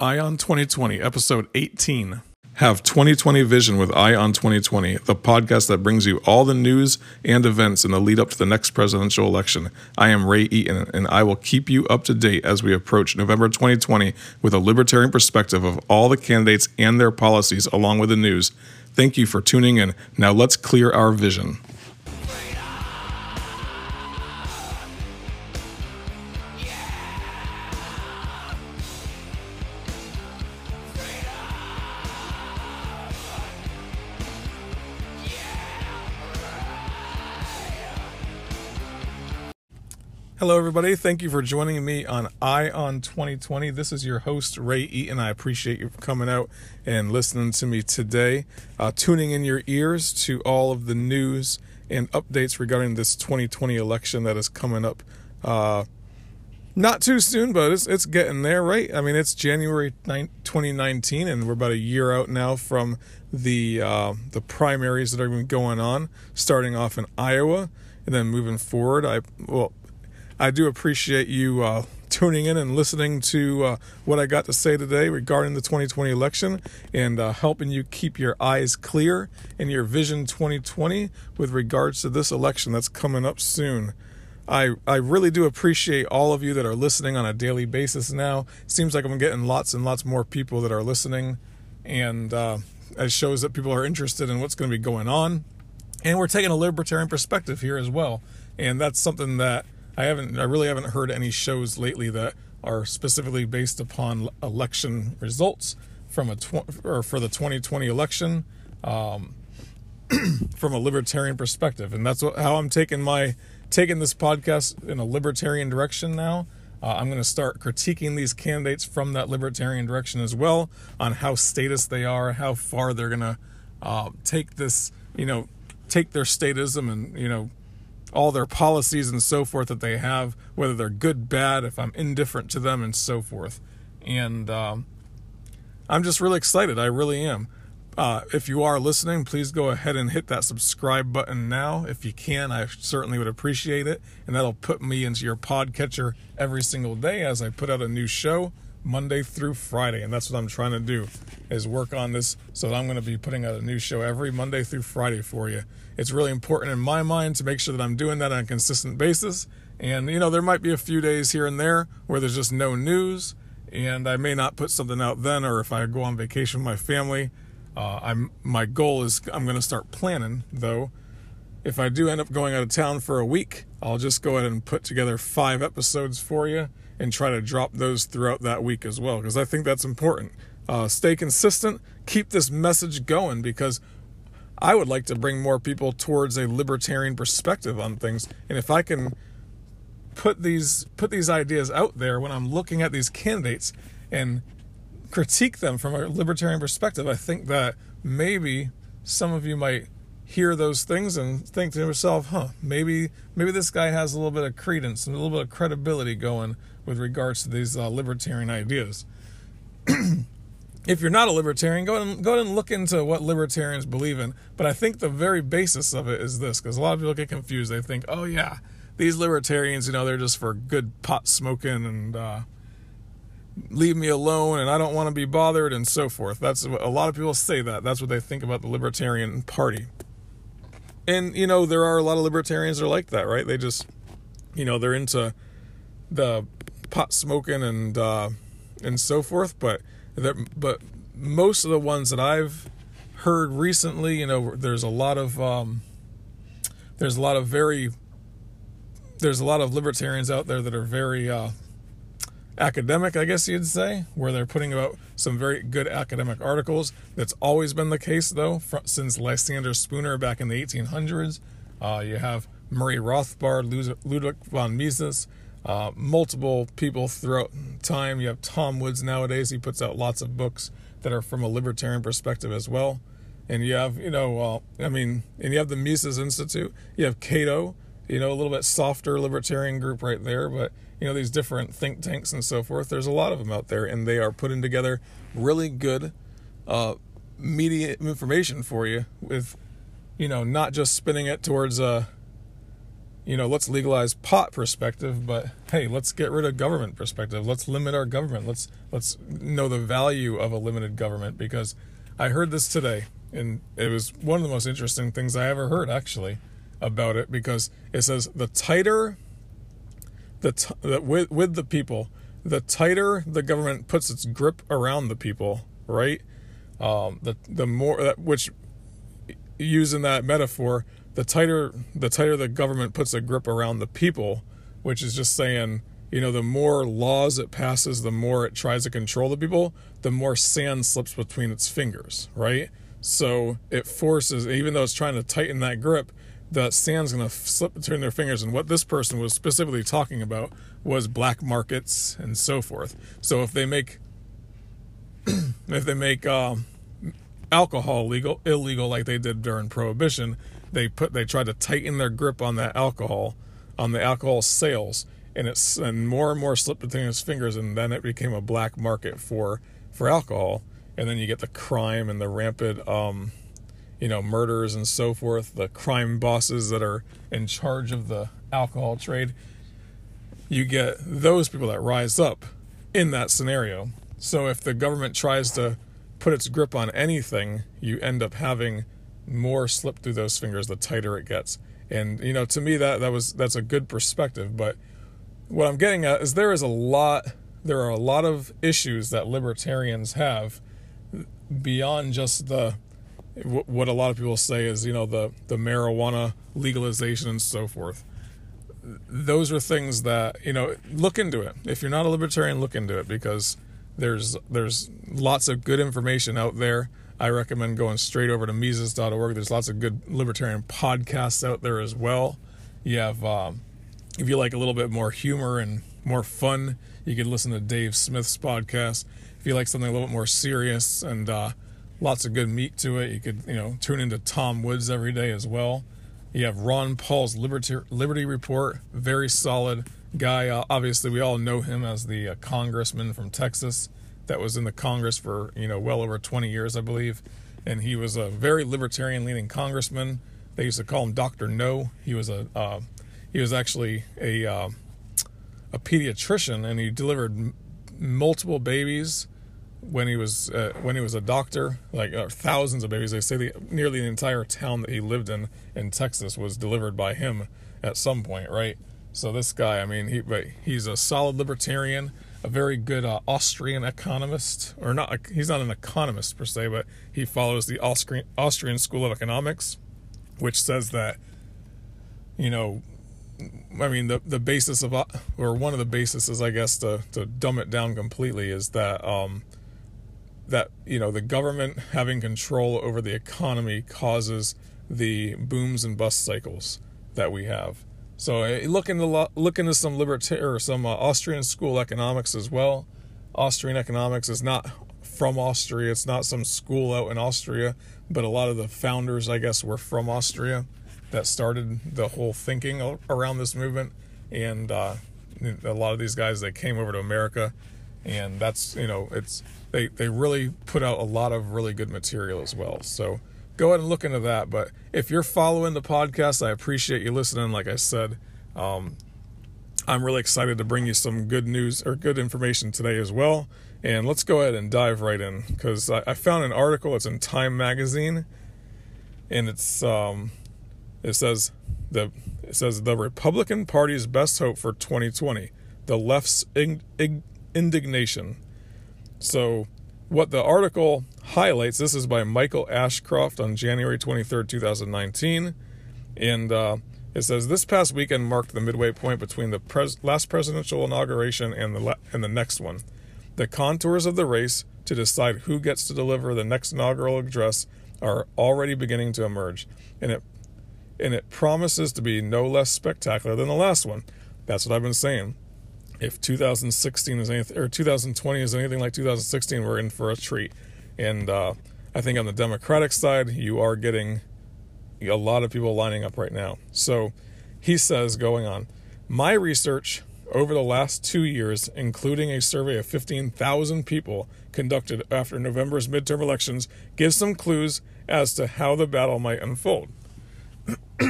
Ion 2020, episode 18. Have 2020 Vision with Ion 2020, the podcast that brings you all the news and events in the lead up to the next presidential election. I am Ray Eaton, and I will keep you up to date as we approach November 2020 with a libertarian perspective of all the candidates and their policies, along with the news. Thank you for tuning in. Now let's clear our vision. Hello, everybody. Thank you for joining me on Ion 2020. This is your host, Ray Eaton. I appreciate you coming out and listening to me today, uh, tuning in your ears to all of the news and updates regarding this 2020 election that is coming up. Uh, not too soon, but it's, it's getting there, right? I mean, it's January 9, 2019, and we're about a year out now from the uh, the primaries that are going on, starting off in Iowa, and then moving forward. I well, I do appreciate you uh, tuning in and listening to uh, what I got to say today regarding the 2020 election and uh, helping you keep your eyes clear and your vision 2020 with regards to this election that's coming up soon. I, I really do appreciate all of you that are listening on a daily basis now. Seems like I'm getting lots and lots more people that are listening, and uh, it shows that people are interested in what's going to be going on. And we're taking a libertarian perspective here as well. And that's something that I haven't, I really haven't heard any shows lately that are specifically based upon election results from a tw- or for the 2020 election um, from a libertarian perspective, and that's what, how I'm taking my taking this podcast in a libertarian direction now. Uh, I'm going to start critiquing these candidates from that libertarian direction as well on how statist they are, how far they're going to uh, take this, you know, take their statism and you know all their policies and so forth that they have, whether they're good, bad, if I'm indifferent to them, and so forth. And um, I'm just really excited. I really am. Uh, if you are listening, please go ahead and hit that subscribe button now. If you can, I certainly would appreciate it. And that'll put me into your podcatcher every single day as I put out a new show. Monday through Friday, and that's what I'm trying to do is work on this so that I'm going to be putting out a new show every Monday through Friday for you. It's really important in my mind to make sure that I'm doing that on a consistent basis. And you know, there might be a few days here and there where there's just no news, and I may not put something out then, or if I go on vacation with my family. Uh, I'm my goal is I'm going to start planning though. If I do end up going out of town for a week, I'll just go ahead and put together five episodes for you and try to drop those throughout that week as well because I think that's important. Uh, stay consistent, keep this message going because I would like to bring more people towards a libertarian perspective on things. And if I can put these put these ideas out there when I'm looking at these candidates and critique them from a libertarian perspective, I think that maybe some of you might hear those things and think to yourself, huh, maybe maybe this guy has a little bit of credence and a little bit of credibility going with regards to these uh, libertarian ideas. if you're not a libertarian, go and go and look into what libertarians believe in. But I think the very basis of it is this, because a lot of people get confused. They think, oh yeah, these libertarians, you know, they're just for good pot smoking and uh, leave me alone, and I don't want to be bothered, and so forth. That's what a lot of people say that. That's what they think about the Libertarian Party. And you know, there are a lot of libertarians that are like that, right? They just, you know, they're into the pot smoking and uh, and so forth. But but most of the ones that I've heard recently, you know, there's a lot of um, there's a lot of very there's a lot of libertarians out there that are very uh, academic, I guess you'd say, where they're putting out some very good academic articles. That's always been the case, though, since Lysander Spooner back in the 1800s. Uh, you have Murray Rothbard, Ludwig von Mises, uh, multiple people throughout time. You have Tom Woods nowadays. He puts out lots of books that are from a libertarian perspective as well. And you have, you know, well, I mean, and you have the Mises Institute. You have Cato, you know, a little bit softer libertarian group right there. But, you know, these different think tanks and so forth, there's a lot of them out there. And they are putting together really good uh, media information for you with, you know, not just spinning it towards a, uh, you know, let's legalize pot perspective, but hey, let's get rid of government perspective. Let's limit our government. Let's let's know the value of a limited government because I heard this today and it was one of the most interesting things I ever heard actually about it because it says the tighter the, t- the with with the people, the tighter the government puts its grip around the people, right? Um, the the more that which using that metaphor, the tighter the tighter the government puts a grip around the people, which is just saying you know, the more laws it passes, the more it tries to control the people, the more sand slips between its fingers, right? So it forces, even though it's trying to tighten that grip, the sand's going to slip between their fingers. And what this person was specifically talking about was black markets and so forth. So if they make, if they make um, alcohol legal illegal like they did during prohibition, they put they tried to tighten their grip on that alcohol, on the alcohol sales and it's and more and more slipped between his fingers, and then it became a black market for for alcohol, and then you get the crime and the rampant, um, you know, murders and so forth. The crime bosses that are in charge of the alcohol trade. You get those people that rise up in that scenario. So if the government tries to put its grip on anything, you end up having more slip through those fingers the tighter it gets. And you know, to me that that was that's a good perspective, but what I'm getting at is there is a lot, there are a lot of issues that libertarians have beyond just the what a lot of people say is you know the the marijuana legalization and so forth. Those are things that you know look into it. If you're not a libertarian look into it because there's there's lots of good information out there i recommend going straight over to mises.org there's lots of good libertarian podcasts out there as well you have um, if you like a little bit more humor and more fun, you can listen to Dave Smith's podcast. If you like something a little bit more serious and uh, lots of good meat to it, you could you know tune into Tom Woods every day as well. You have Ron Paul's Liberty Liberty Report, very solid guy. Uh, obviously, we all know him as the uh, congressman from Texas that was in the Congress for you know well over 20 years, I believe, and he was a very libertarian-leaning congressman. They used to call him Doctor No. He was a uh, he was actually a uh, a pediatrician, and he delivered m- multiple babies when he was uh, when he was a doctor, like uh, thousands of babies. They say the, nearly the entire town that he lived in in Texas was delivered by him at some point, right? So this guy, I mean, he but he's a solid libertarian, a very good uh, Austrian economist, or not? He's not an economist per se, but he follows the Austrian Austrian school of economics, which says that you know I mean, the the basis of or one of the bases, I guess, to to dumb it down completely, is that um, that you know the government having control over the economy causes the booms and bust cycles that we have. So look into look into some libertarian or some uh, Austrian school economics as well. Austrian economics is not from Austria; it's not some school out in Austria, but a lot of the founders, I guess, were from Austria that started the whole thinking around this movement. And uh, a lot of these guys, they came over to America, and that's you know it's they they really put out a lot of really good material as well. So go ahead and look into that. But if you're following the podcast, I appreciate you listening. Like I said, um, I'm really excited to bring you some good news or good information today as well. And let's go ahead and dive right in because I, I, found an article. It's in Time Magazine, and it's um, it says the it says the Republican Party's best hope for 2020, the left's in, in, indignation. So, what the article highlights, this is by Michael Ashcroft on January 23rd, 2019, and uh, it says this past weekend marked the midway point between the pres- last presidential inauguration and the la- and the next one. The contours of the race to decide who gets to deliver the next inaugural address are already beginning to emerge, and it and it promises to be no less spectacular than the last one. That's what I've been saying. If 2016 is anything, or 2020 is anything like 2016, we're in for a treat. And uh, I think on the Democratic side, you are getting a lot of people lining up right now. So he says, going on, my research over the last two years, including a survey of 15,000 people conducted after November's midterm elections, gives some clues as to how the battle might unfold.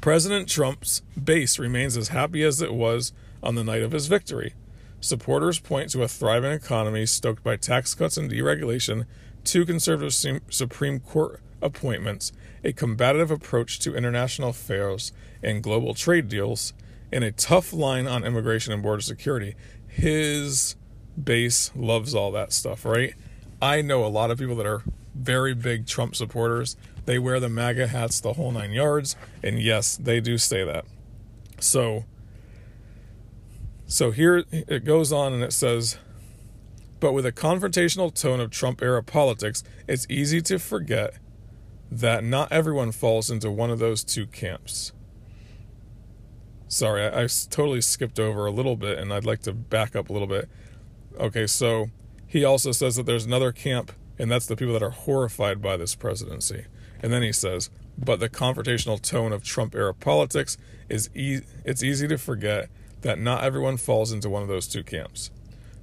President Trump's base remains as happy as it was on the night of his victory. Supporters point to a thriving economy stoked by tax cuts and deregulation, two conservative Supreme Court appointments, a combative approach to international affairs and global trade deals, and a tough line on immigration and border security. His base loves all that stuff, right? I know a lot of people that are very big Trump supporters. They wear the MAGA hats the whole nine yards, and yes, they do say that. So, so here it goes on and it says, but with a confrontational tone of Trump era politics, it's easy to forget that not everyone falls into one of those two camps. Sorry, I, I, totally skipped over a little bit, and I'd like to back up a little bit. Okay, so he also says that there's another camp, and that's the people that are horrified by this presidency. And then he says, but the confrontational tone of Trump era politics is e- it's easy to forget that not everyone falls into one of those two camps.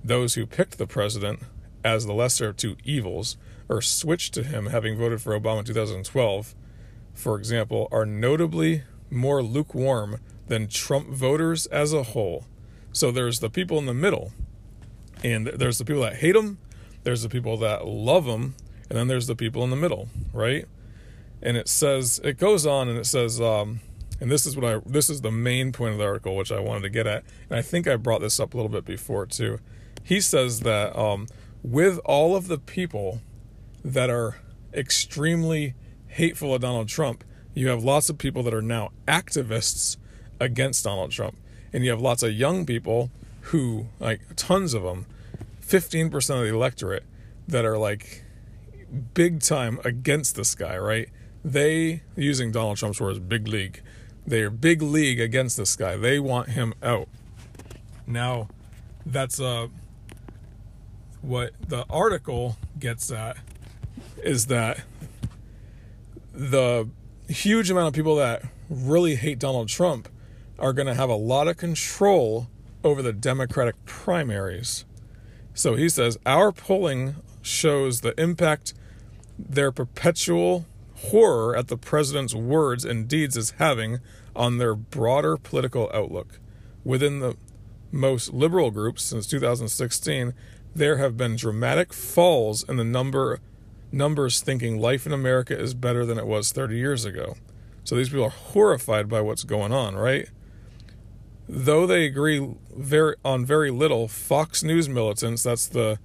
Those who picked the president as the lesser of two evils or switched to him having voted for Obama in 2012, for example, are notably more lukewarm than Trump voters as a whole. So there's the people in the middle, and there's the people that hate him, there's the people that love him, and then there's the people in the middle, right? And it says, it goes on and it says, um, and this is what I, this is the main point of the article, which I wanted to get at. And I think I brought this up a little bit before too. He says that um, with all of the people that are extremely hateful of Donald Trump, you have lots of people that are now activists against Donald Trump. And you have lots of young people who, like tons of them, 15% of the electorate that are like big time against this guy, right? They, using Donald Trump's words, big league, they are big league against this guy. They want him out. Now, that's uh, what the article gets at is that the huge amount of people that really hate Donald Trump are going to have a lot of control over the Democratic primaries. So he says our polling shows the impact their perpetual horror at the president's words and deeds is having on their broader political outlook. Within the most liberal groups since 2016, there have been dramatic falls in the number numbers thinking life in America is better than it was 30 years ago. So these people are horrified by what's going on, right? Though they agree very on very little, Fox News militants, that's the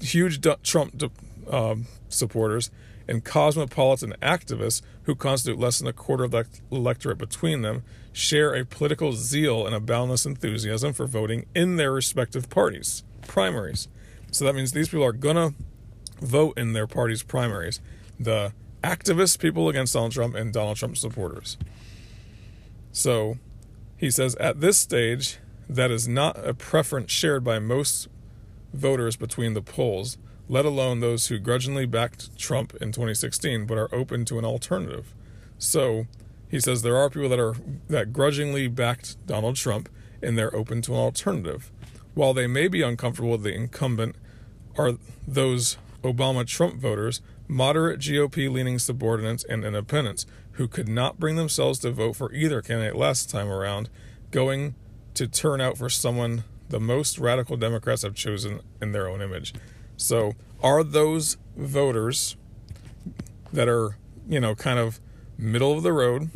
huge Trump uh, supporters, and cosmopolitan activists who constitute less than a quarter of the electorate between them share a political zeal and a boundless enthusiasm for voting in their respective parties, primaries. So that means these people are gonna vote in their party's primaries. The activist people against Donald Trump and Donald Trump supporters. So he says at this stage, that is not a preference shared by most voters between the polls, let alone those who grudgingly backed Trump in 2016 but are open to an alternative. So he says there are people that are that grudgingly backed Donald Trump and they're open to an alternative. While they may be uncomfortable with the incumbent, are those Obama Trump voters, moderate GOP leaning subordinates, and independents who could not bring themselves to vote for either candidate last time around, going to turn out for someone the most radical Democrats have chosen in their own image. So, are those voters that are, you know, kind of middle of the road,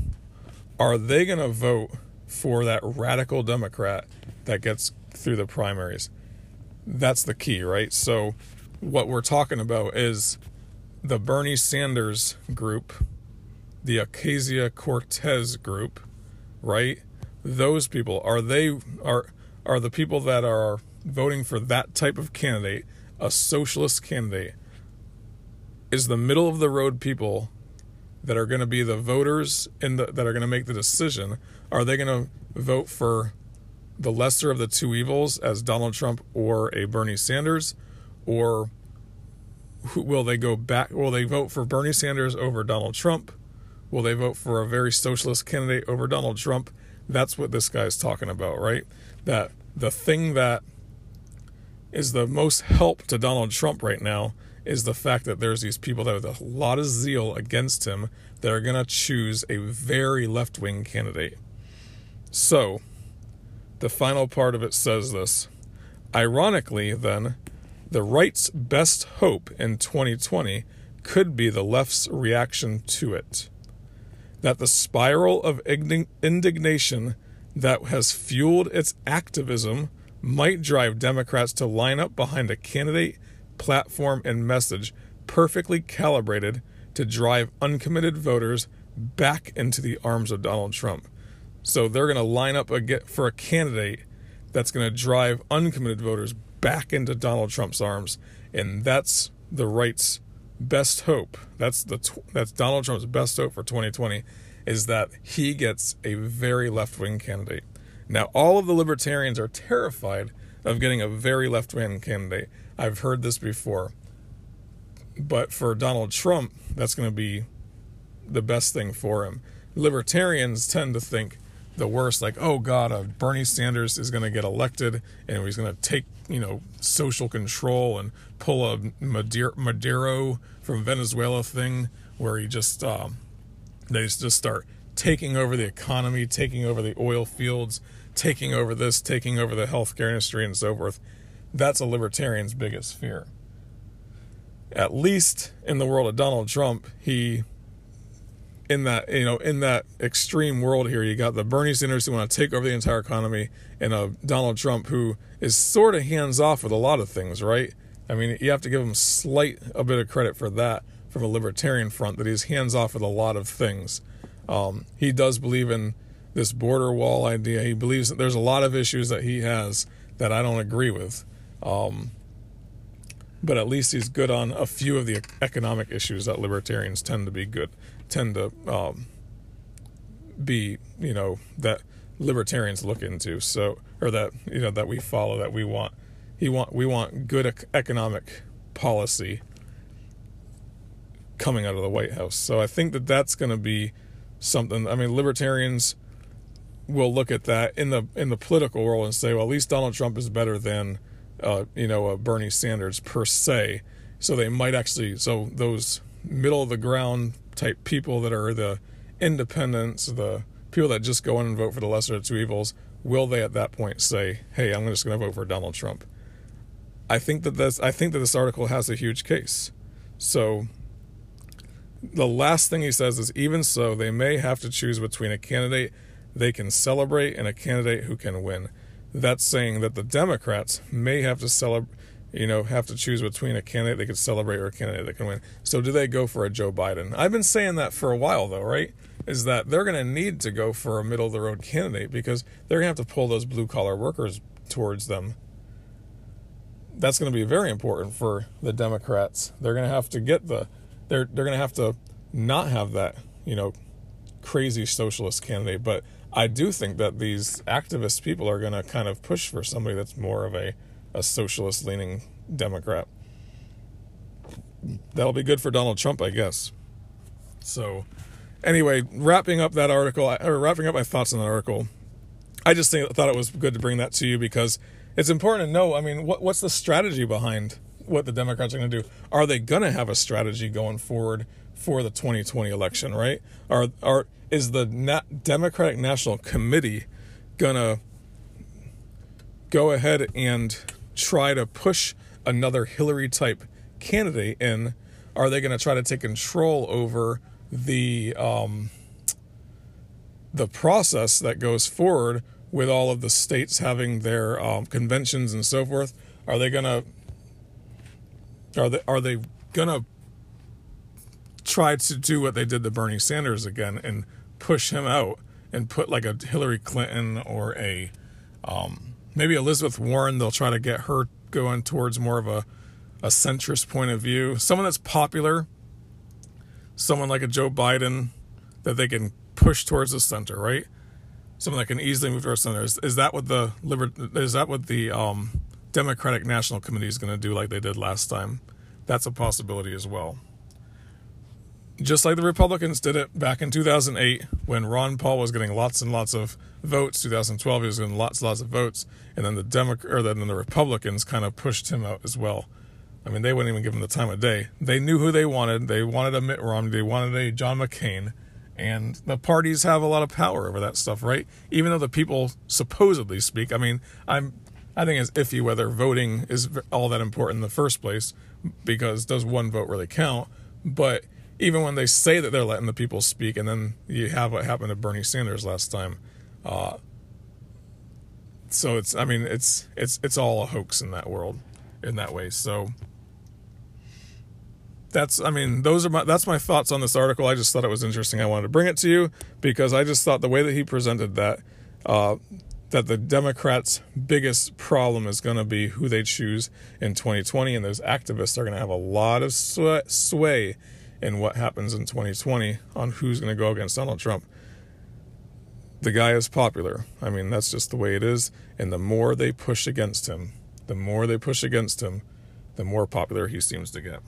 are they going to vote for that radical Democrat that gets through the primaries? That's the key, right? So, what we're talking about is the Bernie Sanders group, the Ocasio Cortez group, right? Those people are they are are the people that are voting for that type of candidate, a socialist candidate, is the middle of the road people that are going to be the voters the, that are going to make the decision. Are they going to vote for the lesser of the two evils as Donald Trump or a Bernie Sanders? Or will they go back? Will they vote for Bernie Sanders over Donald Trump? Will they vote for a very socialist candidate over Donald Trump? That's what this guy's talking about, right? That the thing that is the most help to Donald Trump right now is the fact that there's these people that have a lot of zeal against him that are going to choose a very left wing candidate. So, the final part of it says this Ironically, then, the right's best hope in 2020 could be the left's reaction to it. That the spiral of indignation that has fueled its activism might drive Democrats to line up behind a candidate, platform, and message perfectly calibrated to drive uncommitted voters back into the arms of Donald Trump. So they're going to line up for a candidate that's going to drive uncommitted voters back into Donald Trump's arms, and that's the right's best hope. That's the that's Donald Trump's best hope for 2020 is that he gets a very left-wing candidate. Now, all of the libertarians are terrified of getting a very left-wing candidate. I've heard this before. But for Donald Trump, that's going to be the best thing for him. Libertarians tend to think the worst, like, oh God, uh, Bernie Sanders is going to get elected and he's going to take, you know, social control and pull a Maduro from Venezuela thing where he just, um, they just start taking over the economy, taking over the oil fields, taking over this, taking over the healthcare industry, and so forth. That's a libertarian's biggest fear. At least in the world of Donald Trump, he in that you know in that extreme world here you got the bernie sanders who want to take over the entire economy and a donald trump who is sort of hands off with a lot of things right i mean you have to give him slight a bit of credit for that from a libertarian front that he's hands off with a lot of things um, he does believe in this border wall idea. He believes that there's a lot of issues that he has that i don't agree with. Um, but at least he's good on a few of the economic issues that libertarians tend to be good tend to um, be you know that libertarians look into. So or that you know that we follow that we want he want we want good economic policy coming out of the White House. So I think that that's going to be something I mean libertarians will look at that in the in the political world and say well at least Donald Trump is better than uh, you know uh, Bernie Sanders per se so they might actually so those middle of the ground type people that are the independents, the people that just go in and vote for the lesser of two evils, will they at that point say, "Hey, I'm just going to vote for Donald Trump"? I think that this I think that this article has a huge case. So the last thing he says is even so they may have to choose between a candidate they can celebrate and a candidate who can win. That's saying that the Democrats may have to celebrate you know, have to choose between a candidate they could celebrate or a candidate that can win. So do they go for a Joe Biden? I've been saying that for a while though, right? Is that they're going to need to go for a middle of the road candidate because they're going to have to pull those blue collar workers towards them. That's going to be very important for the Democrats. They're going to have to get the they're they're going to have to not have that, you know, crazy socialist candidate, but I do think that these activist people are going to kind of push for somebody that's more of a a socialist leaning Democrat. That'll be good for Donald Trump, I guess. So, anyway, wrapping up that article, or wrapping up my thoughts on that article, I just think, thought it was good to bring that to you because it's important to know. I mean, what, what's the strategy behind what the Democrats are going to do? Are they going to have a strategy going forward for the 2020 election? Right? Are are is the Na- Democratic National Committee going to go ahead and try to push another Hillary type candidate in? Are they going to try to take control over the um, the process that goes forward with all of the states having their um, conventions and so forth? Are they going to are they are they to try to do what they did to Bernie Sanders again and push him out and put like a Hillary Clinton or a um, maybe Elizabeth Warren, they'll try to get her going towards more of a, a centrist point of view. Someone that's popular, someone like a Joe Biden that they can push towards the center, right? Someone that can easily move towards the center. Is, is that what the liber- is that what the um, Democratic National Committee is going to do like they did last time? That's a possibility as well just like the Republicans did it back in 2008 when Ron Paul was getting lots and lots of votes. 2012 he was getting lots and lots of votes, and then the Democrat or then the Republicans kind of pushed him out as well. I mean, they wouldn't even give him the time of day. They knew who they wanted. They wanted a Mitt Romney. They wanted a John McCain, and the parties have a lot of power over that stuff, right? Even though the people supposedly speak. I mean, I'm I think it's iffy whether voting is all that important in the first place because does one vote really count? But even when they say that they're letting the people speak, and then you have what happened to Bernie Sanders last time. Uh, so it's, I mean, it's it's it's all a hoax in that world, in that way. So that's, I mean, those are my that's my thoughts on this article. I just thought it was interesting. I wanted to bring it to you because I just thought the way that he presented that. Uh, that the Democrats' biggest problem is going to be who they choose in 2020, and those activists are going to have a lot of sway in what happens in 2020 on who's going to go against Donald Trump. The guy is popular. I mean, that's just the way it is. And the more they push against him, the more they push against him, the more popular he seems to get.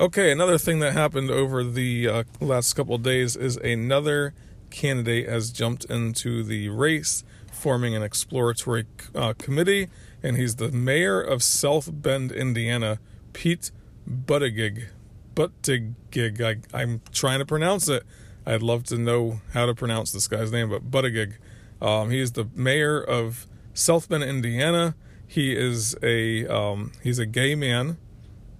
Okay, another thing that happened over the uh, last couple days is another candidate has jumped into the race, forming an exploratory uh, committee, and he's the mayor of South Bend, Indiana, Pete Buttigieg. Buttigieg. I, am trying to pronounce it. I'd love to know how to pronounce this guy's name, but Buttigieg. Um, he is the mayor of South Bend, Indiana. He is a um, he's a gay man,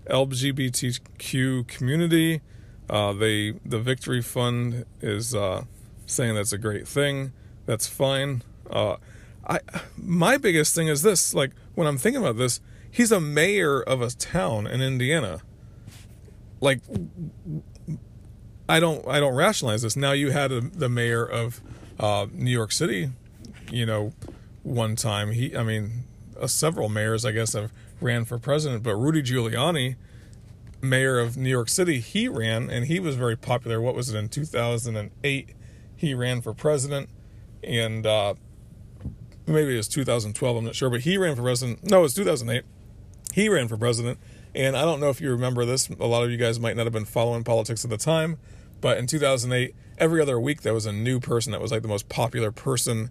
LGBTQ community. Uh, they the Victory Fund is uh, saying that's a great thing. That's fine. Uh, I my biggest thing is this: like when I'm thinking about this, he's a mayor of a town in Indiana. Like, I don't I don't rationalize this. Now you had a, the mayor of uh, New York City, you know, one time. He, I mean, uh, several mayors I guess have ran for president, but Rudy Giuliani, mayor of New York City, he ran and he was very popular. What was it in 2008? He ran for president, and uh, maybe it was 2012, I'm not sure, but he ran for president. No, it was 2008. He ran for president, and I don't know if you remember this. A lot of you guys might not have been following politics at the time, but in 2008, every other week there was a new person that was like the most popular person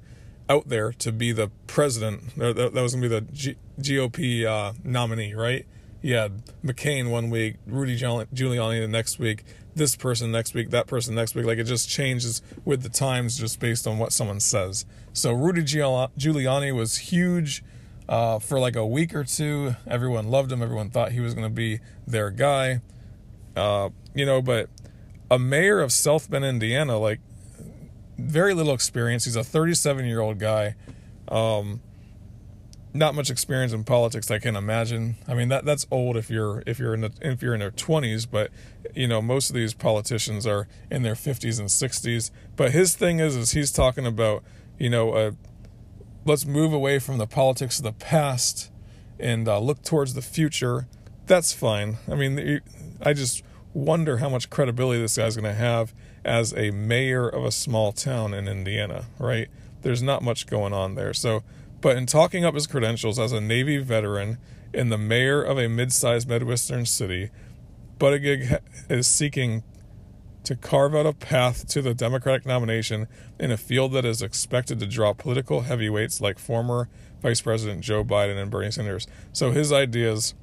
out there to be the president. That was going to be the G- GOP uh, nominee, right? You had McCain one week, Rudy Giuliani the next week, this person next week, that person next week. Like it just changes with the times just based on what someone says. So Rudy Giuliani was huge uh, for like a week or two. Everyone loved him. Everyone thought he was going to be their guy. Uh, you know, but a mayor of South Bend, Indiana, like very little experience. He's a 37 year old guy. Um, not much experience in politics I can imagine. I mean that that's old if you're if you're in the, if you're in their 20s, but you know most of these politicians are in their 50s and 60s. But his thing is is he's talking about you know uh, let's move away from the politics of the past and uh, look towards the future. That's fine. I mean I just wonder how much credibility this guy's going to have as a mayor of a small town in Indiana, right? There's not much going on there. So but in talking up his credentials as a Navy veteran and the mayor of a mid sized Midwestern city, Buttigieg is seeking to carve out a path to the Democratic nomination in a field that is expected to draw political heavyweights like former Vice President Joe Biden and Bernie Sanders. So his ideas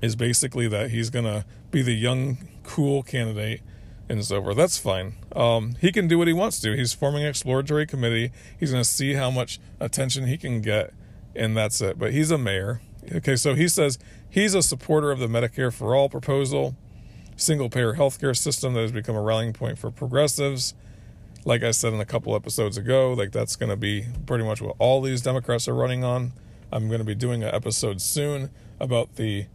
is basically that he's going to be the young, cool candidate and it's over. That's fine. Um, he can do what he wants to. He's forming an exploratory committee. He's going to see how much attention he can get, and that's it. But he's a mayor. Okay, so he says he's a supporter of the Medicare for All proposal, single payer healthcare system that has become a rallying point for progressives. Like I said in a couple episodes ago, like that's going to be pretty much what all these Democrats are running on. I'm going to be doing an episode soon about the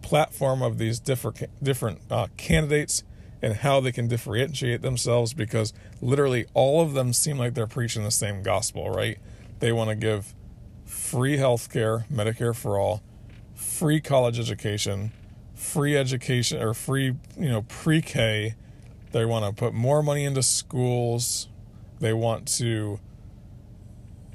platform of these different different uh, candidates and how they can differentiate themselves because literally all of them seem like they're preaching the same gospel, right? They want to give free health care, Medicare for all, free college education, free education or free, you know, pre-K. They want to put more money into schools. They want to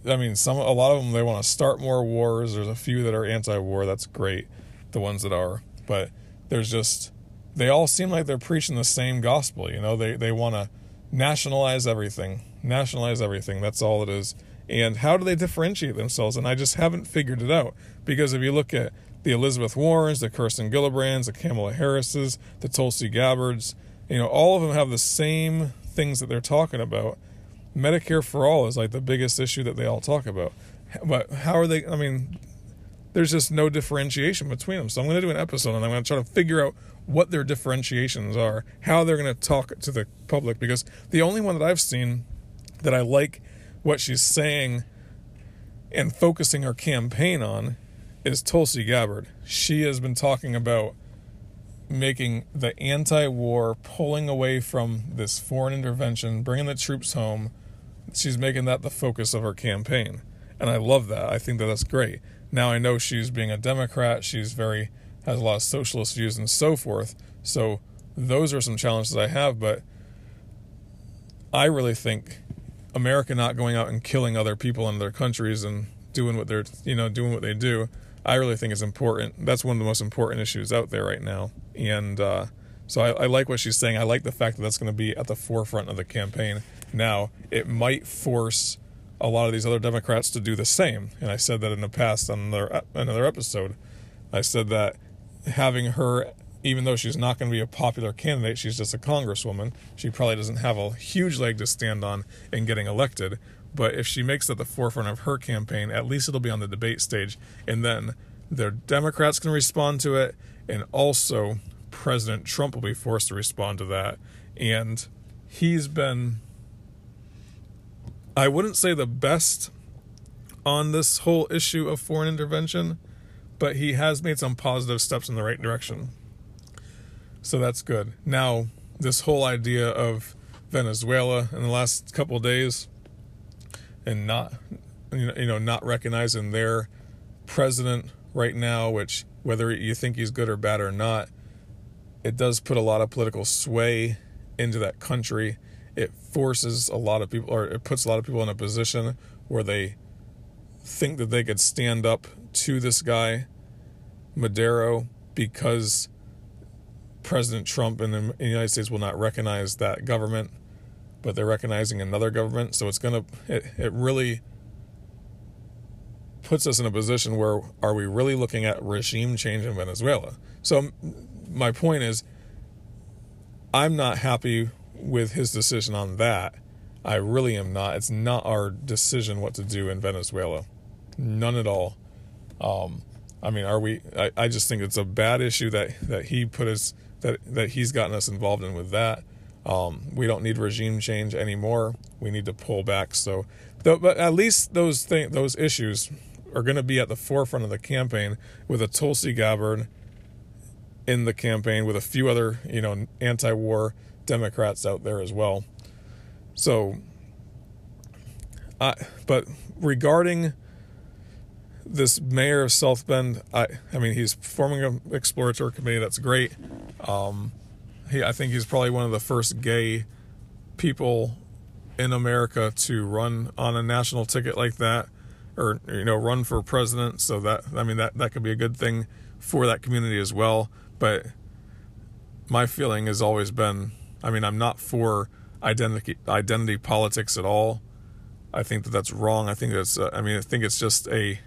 I mean, some a lot of them they want to start more wars. There's a few that are anti-war. That's great. The ones that are, but there's just they all seem like they're preaching the same gospel. You know, they they want to nationalize everything, nationalize everything. That's all it is. And how do they differentiate themselves? And I just haven't figured it out because if you look at the Elizabeth Warrens, the Kirsten Gillibrands, the Kamala Harrises, the Tulsi Gabbards, you know, all of them have the same things that they're talking about. Medicare for all is like the biggest issue that they all talk about. but how are they? I mean, there's just no differentiation between them. So I'm going to do an episode and I'm going to try to figure out what their differentiations are, how they're going to talk to the public. Because the only one that I've seen that I like what she's saying and focusing her campaign on is Tulsi Gabbard. She has been talking about making the anti war, pulling away from this foreign intervention, bringing the troops home. She's making that the focus of her campaign. And I love that. I think that that's great. Now I know she's being a Democrat, she's very, has a lot of socialist views and so forth. So those are some challenges I have, but I really think America not going out and killing other people in their countries and doing what they're, you know, doing what they do I really think is important. That's one of the most important issues out there right now. And uh, so I, I, like what she's saying. I like the fact that that's going to be at the forefront of the campaign. Now, it might force a lot of these other Democrats to do the same. And I said that in the past on another, another episode. I said that having her, even though she's not going to be a popular candidate, she's just a congresswoman. She probably doesn't have a huge leg to stand on in getting elected. But if she makes it the forefront of her campaign, at least it'll be on the debate stage. And then the Democrats can respond to it. And also, President Trump will be forced to respond to that. And he's been, I wouldn't say the best on this whole issue of foreign intervention, but he has made some positive steps in the right direction. So that's good. Now, this whole idea of Venezuela in the last couple days, and not you know not recognizing their president right now which whether you think he's good or bad or not it does put a lot of political sway into that country it forces a lot of people or it puts a lot of people in a position where they think that they could stand up to this guy Maduro because President Trump in the United States will not recognize that government but they're recognizing another government. So it's going to, it, it really puts us in a position where are we really looking at regime change in Venezuela? So my point is, I'm not happy with his decision on that. I really am not. It's not our decision what to do in Venezuela. None at all. Um, I mean, are we? I, I just think it's a bad issue that that he put us that that he's gotten us involved in with that. Um, we don't need regime change anymore. We need to pull back. So, but at least those th- those issues are going to be at the forefront of the campaign with a Tulsi Gabbard in the campaign with a few other you know anti-war Democrats out there as well. So, I but regarding this mayor of South Bend, I I mean he's forming an exploratory committee. That's great. Um, he, I think he's probably one of the first gay people in America to run on a national ticket like that, or you know, run for president. So that I mean that that could be a good thing for that community as well. But my feeling has always been, I mean, I'm not for identity identity politics at all. I think that that's wrong. I think that's, uh, I mean, I think it's just a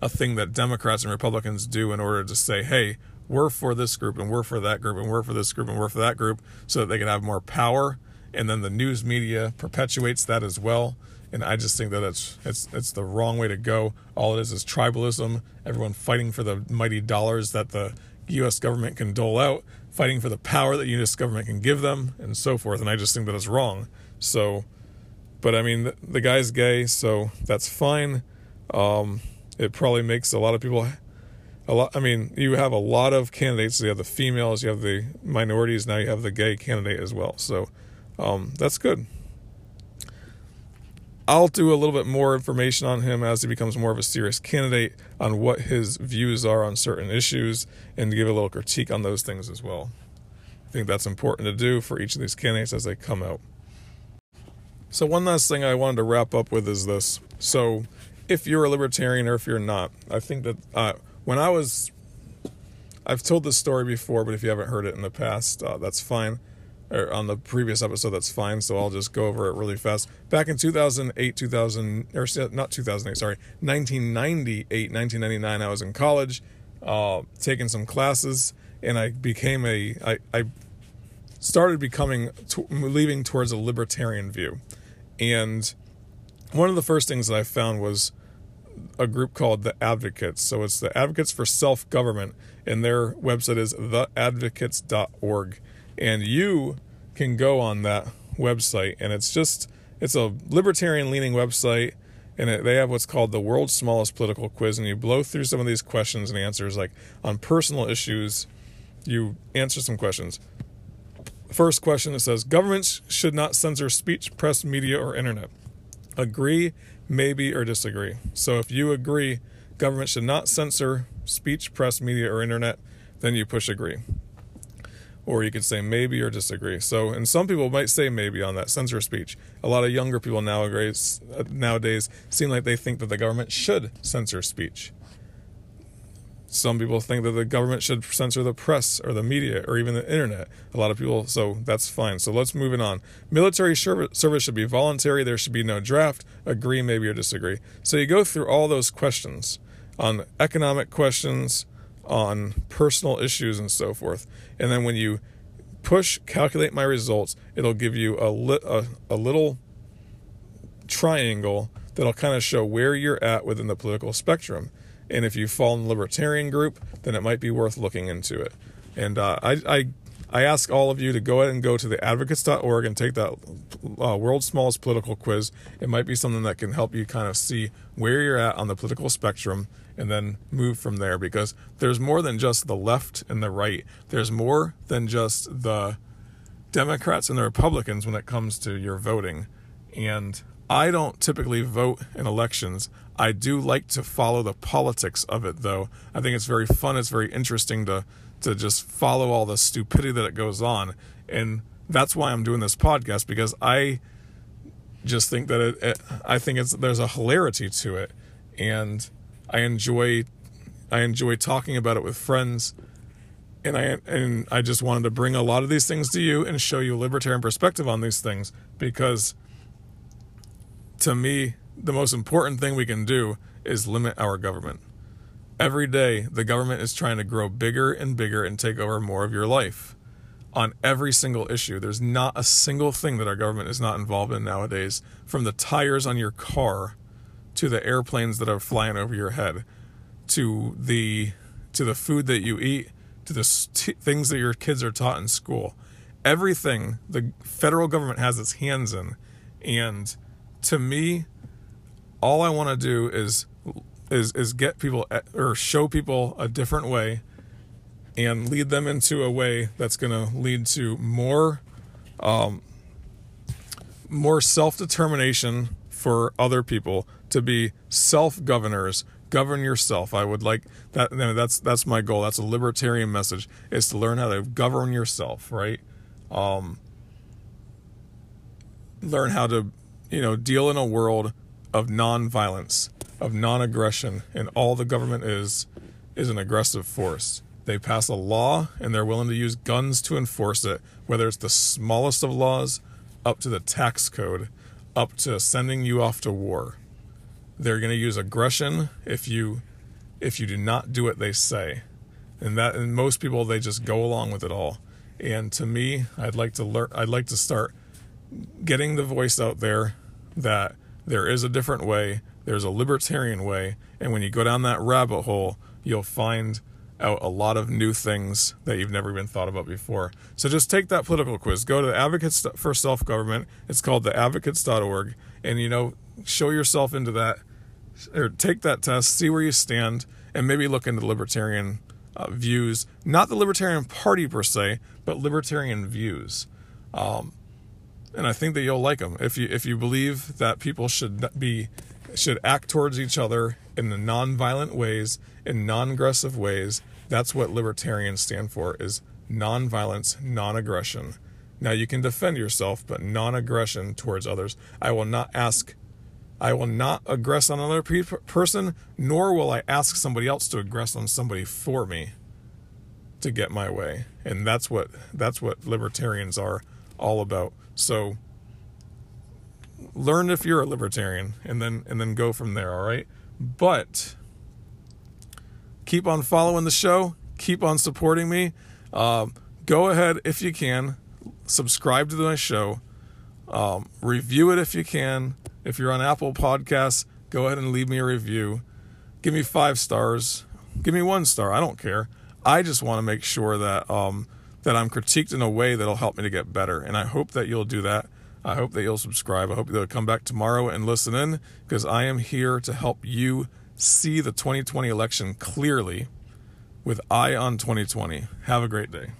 a thing that Democrats and Republicans do in order to say, hey, we're for this group and we're for that group and we're for this group and we're for that group so that they can have more power and then the news media perpetuates that as well and i just think that it's it's it's the wrong way to go all it is is tribalism everyone fighting for the mighty dollars that the us government can dole out fighting for the power that us government can give them and so forth and i just think that it's wrong so but i mean the, the guy's gay so that's fine um, it probably makes a lot of people a lot. I mean, you have a lot of candidates. You have the females, you have the minorities. Now you have the gay candidate as well. So um, that's good. I'll do a little bit more information on him as he becomes more of a serious candidate on what his views are on certain issues and give a little critique on those things as well. I think that's important to do for each of these candidates as they come out. So, one last thing I wanted to wrap up with is this. So, if you're a libertarian or if you're not, I think that uh, when I was, I've told this story before, but if you haven't heard it in the past, uh, that's fine. Or on the previous episode, that's fine. So I'll just go over it really fast. Back in 2008, 2000, or not 2008, sorry, 1998, 1999, I was in college, uh, taking some classes, and I became a, I, I started becoming, t- leaving towards a libertarian view. And one of the first things that I found was a group called the Advocates. So it's the Advocates for Self Government, and their website is theadvocates.org. And you can go on that website, and it's just it's a libertarian leaning website, and it, they have what's called the world's smallest political quiz. And you blow through some of these questions and answers, like on personal issues, you answer some questions. First question it says governments should not censor speech, press, media, or internet. Agree, maybe, or disagree. So if you agree government should not censor speech, press, media, or internet, then you push agree. Or you could say maybe or disagree. So, and some people might say maybe on that censor speech. A lot of younger people nowadays nowadays seem like they think that the government should censor speech. Some people think that the government should censor the press or the media or even the internet. A lot of people, so that's fine. So let's move it on. Military service should be voluntary. There should be no draft. Agree, maybe, or disagree. So you go through all those questions on economic questions, on personal issues, and so forth. And then when you push calculate my results, it'll give you a, li- a, a little triangle that'll kind of show where you're at within the political spectrum. And if you fall in the libertarian group, then it might be worth looking into it. And uh, I, I, I ask all of you to go ahead and go to the advocates.org and take that uh, world's smallest political quiz. It might be something that can help you kind of see where you're at on the political spectrum and then move from there because there's more than just the left and the right. There's more than just the Democrats and the Republicans when it comes to your voting. And I don't typically vote in elections. I do like to follow the politics of it, though. I think it's very fun. It's very interesting to to just follow all the stupidity that it goes on, and that's why I'm doing this podcast because I just think that it, it I think it's there's a hilarity to it, and I enjoy I enjoy talking about it with friends. And I and I just wanted to bring a lot of these things to you and show you a libertarian perspective on these things because to me the most important thing we can do is limit our government. Every day, the government is trying to grow bigger and bigger and take over more of your life on every single issue. There's not a single thing that our government is not involved in nowadays, from the tires on your car to the airplanes that are flying over your head to the to the food that you eat to the st- things that your kids are taught in school. Everything the federal government has its hands in and to me all I want to do is is is get people or show people a different way and lead them into a way that's going to lead to more um, more self-determination for other people to be self-governors govern yourself i would like that you know, that's that's my goal that's a libertarian message is to learn how to govern yourself right um, learn how to you know deal in a world of non-violence, of non-aggression, and all the government is is an aggressive force. They pass a law and they're willing to use guns to enforce it, whether it's the smallest of laws up to the tax code, up to sending you off to war. They're going to use aggression if you if you do not do what they say. And that and most people they just go along with it all. And to me, I'd like to learn I'd like to start getting the voice out there that there is a different way. There's a libertarian way. And when you go down that rabbit hole, you'll find out a lot of new things that you've never even thought about before. So just take that political quiz. Go to the Advocates for Self Government. It's called the advocates.org. And, you know, show yourself into that or take that test, see where you stand, and maybe look into libertarian uh, views. Not the Libertarian Party per se, but libertarian views. Um, and I think that you'll like them if you if you believe that people should be should act towards each other in the non-violent ways, in non-aggressive ways. That's what libertarians stand for: is non-violence, non-aggression. Now you can defend yourself, but non-aggression towards others. I will not ask. I will not aggress on another pe- person, nor will I ask somebody else to aggress on somebody for me to get my way. And that's what that's what libertarians are all about. So learn if you're a libertarian and then and then go from there, all right? But keep on following the show, keep on supporting me. Um, go ahead if you can, subscribe to my show, um, review it if you can. If you're on Apple Podcasts, go ahead and leave me a review. Give me five stars. Give me one star. I don't care. I just want to make sure that um, that I'm critiqued in a way that'll help me to get better. And I hope that you'll do that. I hope that you'll subscribe. I hope that you'll come back tomorrow and listen in because I am here to help you see the 2020 election clearly with Eye on 2020. Have a great day.